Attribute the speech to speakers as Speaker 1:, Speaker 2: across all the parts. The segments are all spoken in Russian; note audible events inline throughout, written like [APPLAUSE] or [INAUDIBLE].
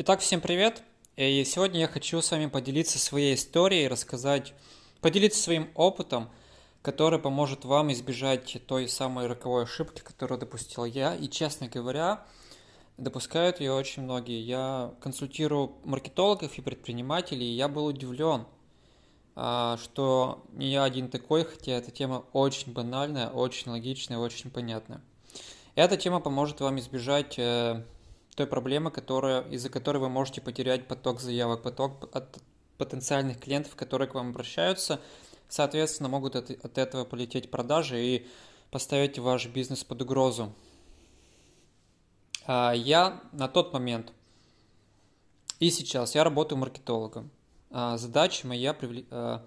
Speaker 1: Итак, всем привет! И сегодня я хочу с вами поделиться своей историей, рассказать, поделиться своим опытом, который поможет вам избежать той самой роковой ошибки, которую допустил я. И, честно говоря, допускают ее очень многие. Я консультирую маркетологов и предпринимателей, и я был удивлен, а, что не я один такой, хотя эта тема очень банальная, очень логичная, очень понятная. Эта тема поможет вам избежать э, той проблемы, которая, из-за которой вы можете потерять поток заявок, поток от потенциальных клиентов, которые к вам обращаются, соответственно, могут от, от этого полететь продажи и поставить ваш бизнес под угрозу. А, я на тот момент и сейчас я работаю маркетологом. А, задача моя а,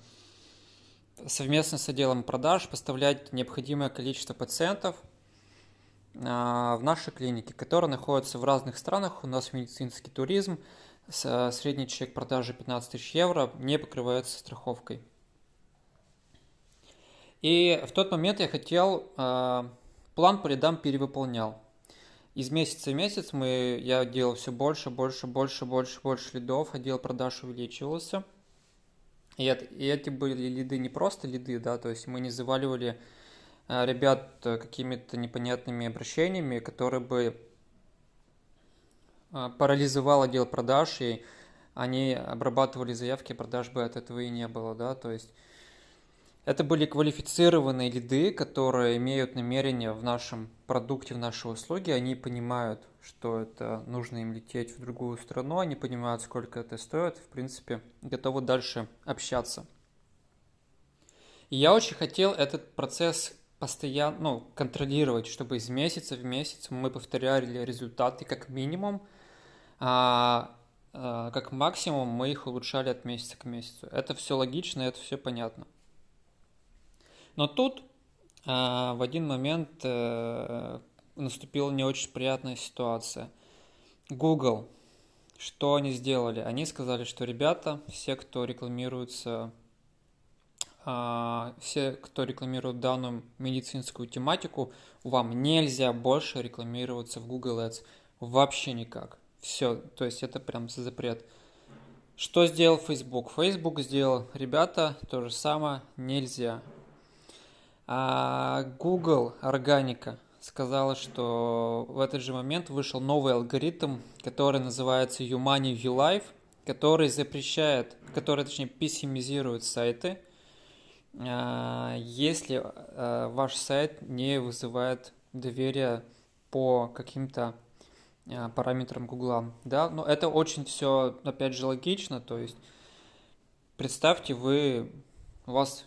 Speaker 1: совместно с отделом продаж поставлять необходимое количество пациентов – в нашей клинике, которая находится в разных странах. У нас медицинский туризм, средний чек продажи 15 тысяч евро не покрывается страховкой. И в тот момент я хотел, а, план по рядам перевыполнял. Из месяца в месяц мы, я делал все больше, больше, больше, больше, больше лидов, отдел продаж увеличивался. И, это, и эти были лиды не просто лиды, да, то есть мы не заваливали ребят э, какими-то непонятными обращениями, которые бы э, парализовал отдел продаж, и они обрабатывали заявки, продаж бы от этого и не было, да, то есть это были квалифицированные лиды, которые имеют намерение в нашем продукте, в нашей услуге, они понимают, что это нужно им лететь в другую страну, они понимают, сколько это стоит, в принципе, готовы дальше общаться. И я очень хотел этот процесс постоянно, ну, контролировать, чтобы из месяца в месяц мы повторяли результаты как минимум, а, а как максимум мы их улучшали от месяца к месяцу. Это все логично, это все понятно. Но тут а, в один момент а, наступила не очень приятная ситуация. Google, что они сделали? Они сказали, что ребята, все, кто рекламируется все, кто рекламирует данную медицинскую тематику, вам нельзя больше рекламироваться в Google Ads. Вообще никак. Все, то есть это прям запрет. Что сделал Facebook? Facebook сделал, ребята, то же самое, нельзя. А Google Органика сказала, что в этот же момент вышел новый алгоритм, который называется YouMoney YouLife, который запрещает, который, точнее, пессимизирует сайты – а, если а, ваш сайт не вызывает доверия по каким-то а, параметрам Гугла, да, но это очень все, опять же, логично, то есть представьте, вы, у вас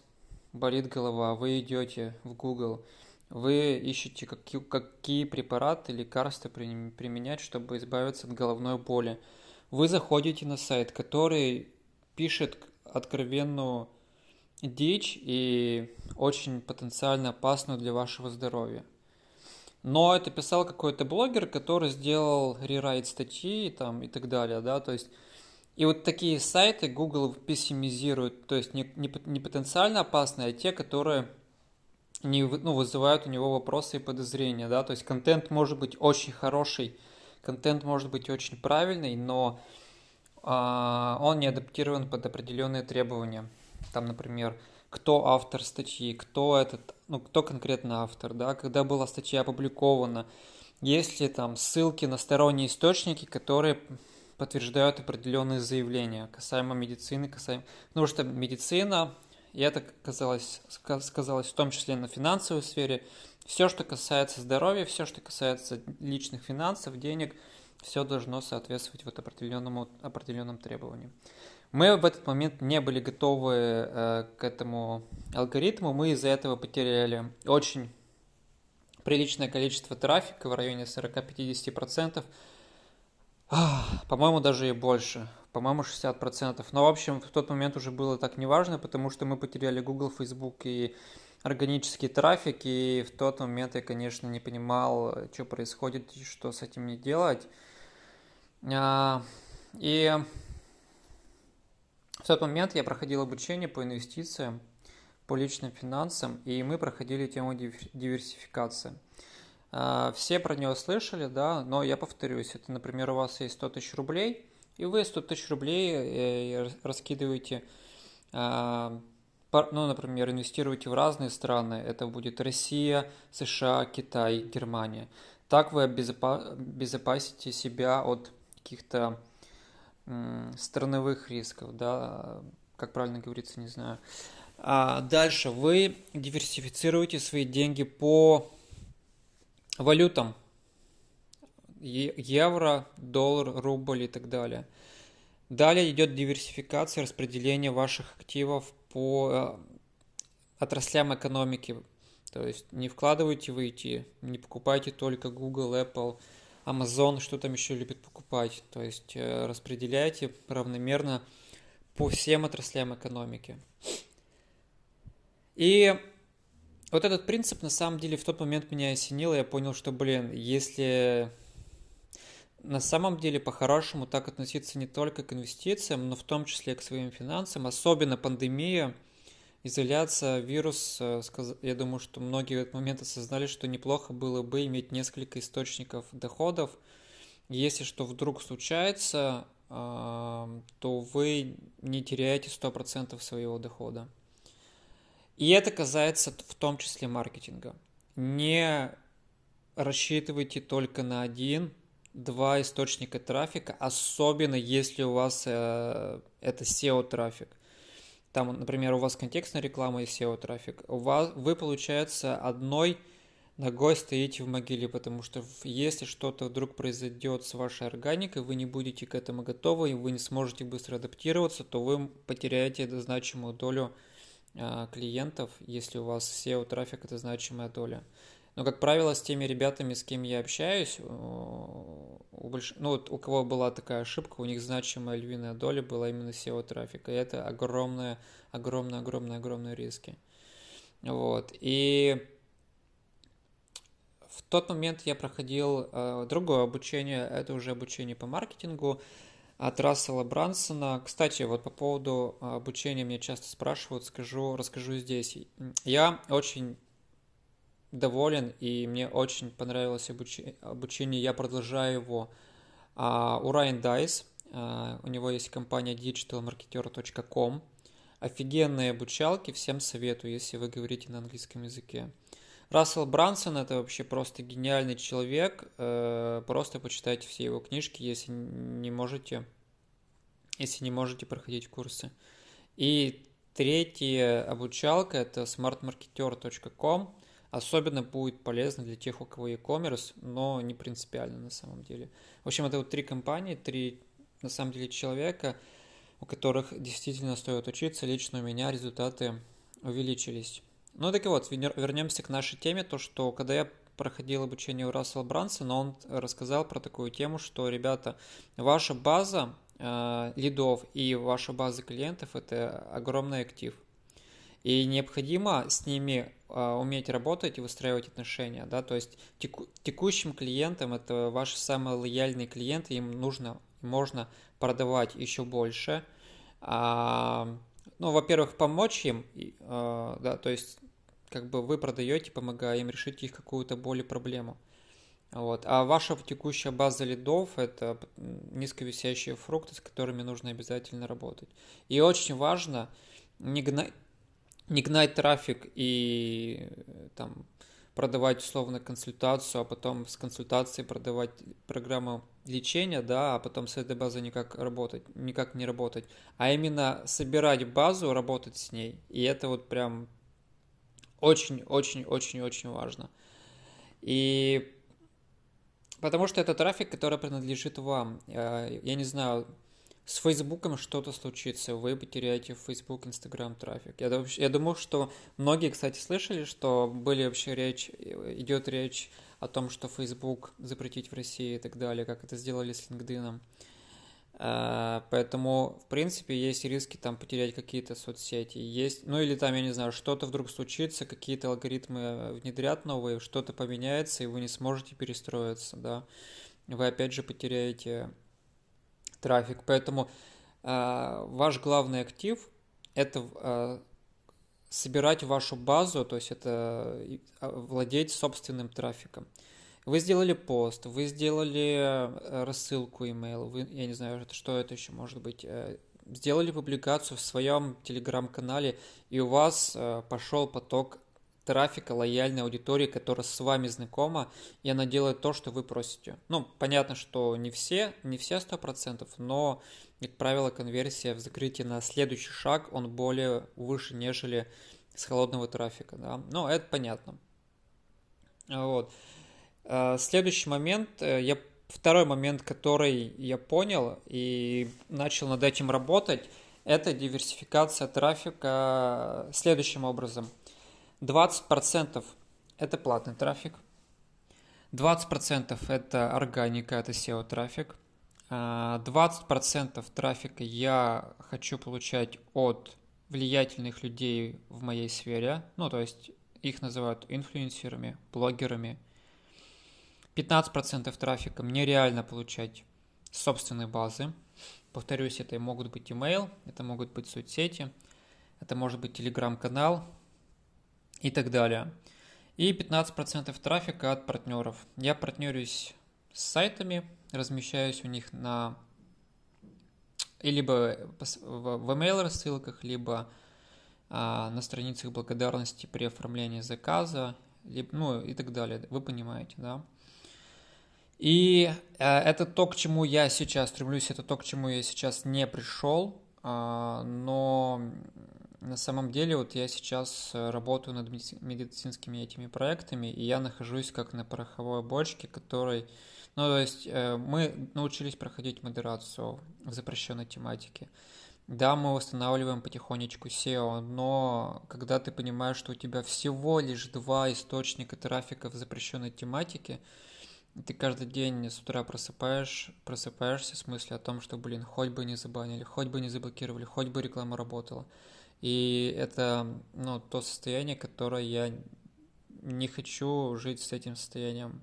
Speaker 1: болит голова, вы идете в Google, вы ищете, какие, какие препараты, лекарства применять, чтобы избавиться от головной боли. Вы заходите на сайт, который пишет откровенную дичь и очень потенциально опасную для вашего здоровья. Но это писал какой-то блогер, который сделал рерайт статьи там, и так далее, да, то есть и вот такие сайты Google пессимизирует, то есть не, не, не потенциально опасные, а те, которые не, ну, вызывают у него вопросы и подозрения, да, то есть контент может быть очень хороший, контент может быть очень правильный, но а, он не адаптирован под определенные требования там, например, кто автор статьи, кто этот, ну, кто конкретно автор, да, когда была статья опубликована, есть ли там ссылки на сторонние источники, которые подтверждают определенные заявления касаемо медицины, касаемо... Потому что медицина, и это казалось, сказалось в том числе на финансовой сфере, все, что касается здоровья, все, что касается личных финансов, денег, все должно соответствовать вот определенному, определенным требованиям. Мы в этот момент не были готовы э, к этому алгоритму, мы из-за этого потеряли очень приличное количество трафика в районе 40-50%, по-моему, даже и больше, по-моему, 60%. Но, в общем, в тот момент уже было так неважно, потому что мы потеряли Google, Facebook и органический трафик, и в тот момент я, конечно, не понимал, что происходит и что с этим не делать. А, и в тот момент я проходил обучение по инвестициям, по личным финансам, и мы проходили тему диверсификации. А, все про нее слышали, да, но я повторюсь, это, например, у вас есть 100 тысяч рублей, И вы 100 тысяч рублей э, раскидываете, а, ну, например, инвестируете в разные страны. Это будет Россия, США, Китай, Германия. Так вы обезопасите себя от каких-то страновых рисков, да, как правильно говорится, не знаю. А дальше вы диверсифицируете свои деньги по валютам. Евро, доллар, рубль и так далее. Далее идет диверсификация распределения ваших активов по э, отраслям экономики. То есть не вкладывайте в IT, не покупайте только Google, Apple, Amazon, что там еще любит покупать. То есть э, распределяйте равномерно по всем отраслям экономики. И вот этот принцип на самом деле в тот момент меня осенил, и я понял, что, блин, если на самом деле по-хорошему так относиться не только к инвестициям, но в том числе к своим финансам, особенно пандемия, изоляция, вирус, э, я думаю, что многие в этот момент осознали, что неплохо было бы иметь несколько источников доходов. Если что вдруг случается, то вы не теряете 100% своего дохода. И это касается в том числе маркетинга. Не рассчитывайте только на один, два источника трафика, особенно если у вас э, это SEO-трафик. Там, например, у вас контекстная реклама и SEO-трафик. У вас, вы, получается, одной ногой стоите в могиле, потому что если что-то вдруг произойдет с вашей органикой, вы не будете к этому готовы, и вы не сможете быстро адаптироваться, то вы потеряете значимую долю а, клиентов, если у вас SEO трафик это значимая доля. Но, как правило, с теми ребятами, с кем я общаюсь, у, больш... ну, вот у кого была такая ошибка, у них значимая львиная доля была именно SEO трафика. И это огромные, огромные, огромные, огромные риски. Вот. И в тот момент я проходил э, другое обучение, это уже обучение по маркетингу от Рассела Брансона. Кстати, вот по поводу обучения меня часто спрашивают, скажу, расскажу здесь. Я очень доволен и мне очень понравилось обучение, обучение я продолжаю его а, у Райан Дайс. А, у него есть компания digitalmarketer.com. Офигенные обучалки, всем советую, если вы говорите на английском языке. Рассел Брансон это вообще просто гениальный человек. Э, просто почитайте все его книжки, если не можете, если не можете проходить курсы. И третья обучалка это smartmarketer.com. Особенно будет полезно для тех, у кого e-commerce, но не принципиально на самом деле. В общем, это вот три компании, три на самом деле человека, у которых действительно стоит учиться. Лично у меня результаты увеличились. Ну так и вот, вернемся к нашей теме, то что когда я проходил обучение у Рассела Брансона, он рассказал про такую тему, что, ребята, ваша база э, лидов и ваша база клиентов – это огромный актив. И необходимо с ними э, уметь работать и выстраивать отношения, да, то есть теку, текущим клиентам, это ваши самые лояльные клиенты, им нужно, можно продавать еще больше, а, ну, во-первых, помочь им, э, да, то есть как бы вы продаете, помогая им решить их какую-то боль и проблему. Вот. А ваша текущая база лидов – это низковисящие фрукты, с которыми нужно обязательно работать. И очень важно не гнать, не гнать трафик и там, продавать условно консультацию, а потом с консультацией продавать программу лечения, да, а потом с этой базой никак работать, никак не работать, а именно собирать базу, работать с ней. И это вот прям очень-очень-очень-очень важно. И потому что это трафик, который принадлежит вам. Э, я не знаю, с Фейсбуком что-то случится, вы потеряете в Facebook, Instagram трафик. Я, я думаю, что многие, кстати, слышали, что были вообще речь, идет речь о том, что Facebook запретить в России и так далее, как это сделали с LinkedIn. А, поэтому, в принципе, есть риски там потерять какие-то соцсети. Есть, ну или там, я не знаю, что-то вдруг случится, какие-то алгоритмы внедрят новые, что-то поменяется, и вы не сможете перестроиться, да. Вы опять же потеряете трафик. Поэтому э, ваш главный актив это э, собирать вашу базу, то есть это владеть собственным трафиком. Вы сделали пост, вы сделали э, рассылку email, вы, я не знаю, что это еще может быть, э, сделали публикацию в своем телеграм-канале, и у вас э, пошел поток трафика лояльной аудитории, которая с вами знакома, и она делает то, что вы просите. Ну, понятно, что не все, не все сто процентов, но, как правило, конверсия в закрытии на следующий шаг, он более выше, нежели с холодного трафика, да. Ну, это понятно. Вот. Э, следующий момент, э, я второй момент, который я понял и начал над этим работать, это диверсификация трафика следующим образом. 20% это платный трафик, 20% это органика, это SEO трафик, 20% э, трафика я хочу получать от влиятельных людей в моей сфере, ну то есть их называют инфлюенсерами, блогерами, 15% трафика мне реально получать с собственной базы. Повторюсь, это могут быть email, это могут быть соцсети, это может быть телеграм-канал и так далее. И 15% трафика от партнеров. Я партнерюсь с сайтами, размещаюсь у них на либо в email рассылках, либо а, на страницах благодарности при оформлении заказа, ну и так далее. Вы понимаете, да? И э, это то, к чему я сейчас стремлюсь, это то, к чему я сейчас не пришел, э, но на самом деле вот я сейчас работаю над медицинскими этими проектами, и я нахожусь как на пороховой бочке, которой, ну то есть э, мы научились проходить модерацию в запрещенной тематике. Да, мы восстанавливаем потихонечку SEO, но когда ты понимаешь, что у тебя всего лишь два источника трафика в запрещенной тематике, ты каждый день с утра просыпаешь, просыпаешься с мыслью о том, что, блин, хоть бы не забанили, хоть бы не заблокировали, хоть бы реклама работала. И это, ну, то состояние, которое я не хочу жить с этим состоянием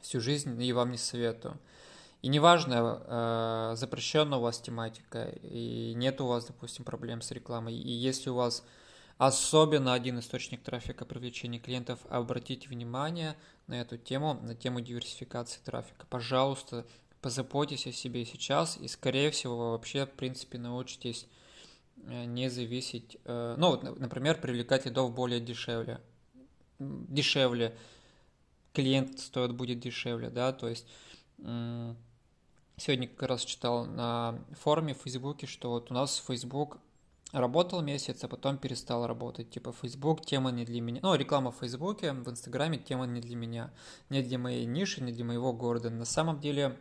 Speaker 1: всю жизнь и вам не советую. И неважно, э, запрещена у вас тематика, и нет у вас, допустим, проблем с рекламой, и если у вас особенно один источник трафика привлечения клиентов, обратите внимание на эту тему, на тему диверсификации трафика. Пожалуйста, позаботьтесь о себе сейчас, и, скорее всего, вы вообще, в принципе, научитесь не зависеть, э, ну, например, привлекать лидов более дешевле, дешевле, клиент стоит будет дешевле, да, то есть сегодня как раз читал на форуме в Фейсбуке, что вот у нас Facebook работал месяц, а потом перестал работать. Типа Facebook тема не для меня. Ну, реклама в Фейсбуке, в Инстаграме тема не для меня. Не для моей ниши, не для моего города. На самом деле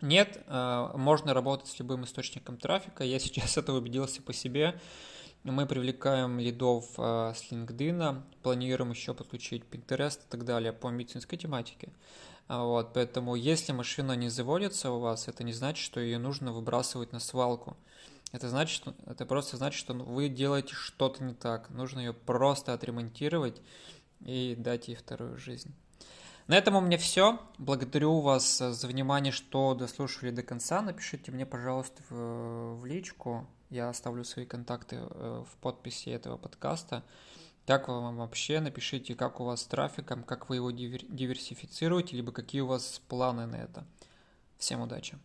Speaker 1: нет, э, можно работать с любым источником трафика. Я [LAUGHS] сейчас это убедился по себе. Мы привлекаем лидов э, с LinkedIn, планируем еще подключить Pinterest и так далее по медицинской тематике. Вот, поэтому если машина не заводится у вас, это не значит, что ее нужно выбрасывать на свалку. Это значит, это просто значит, что вы делаете что-то не так. Нужно ее просто отремонтировать и дать ей вторую жизнь. На этом у меня все. Благодарю вас за внимание, что дослушали до конца. Напишите мне, пожалуйста, в, в личку. Я оставлю свои контакты э, в подписи этого подкаста. Как вам вообще? Напишите, как у вас с трафиком, как вы его диверсифицируете, либо какие у вас планы на это. Всем удачи!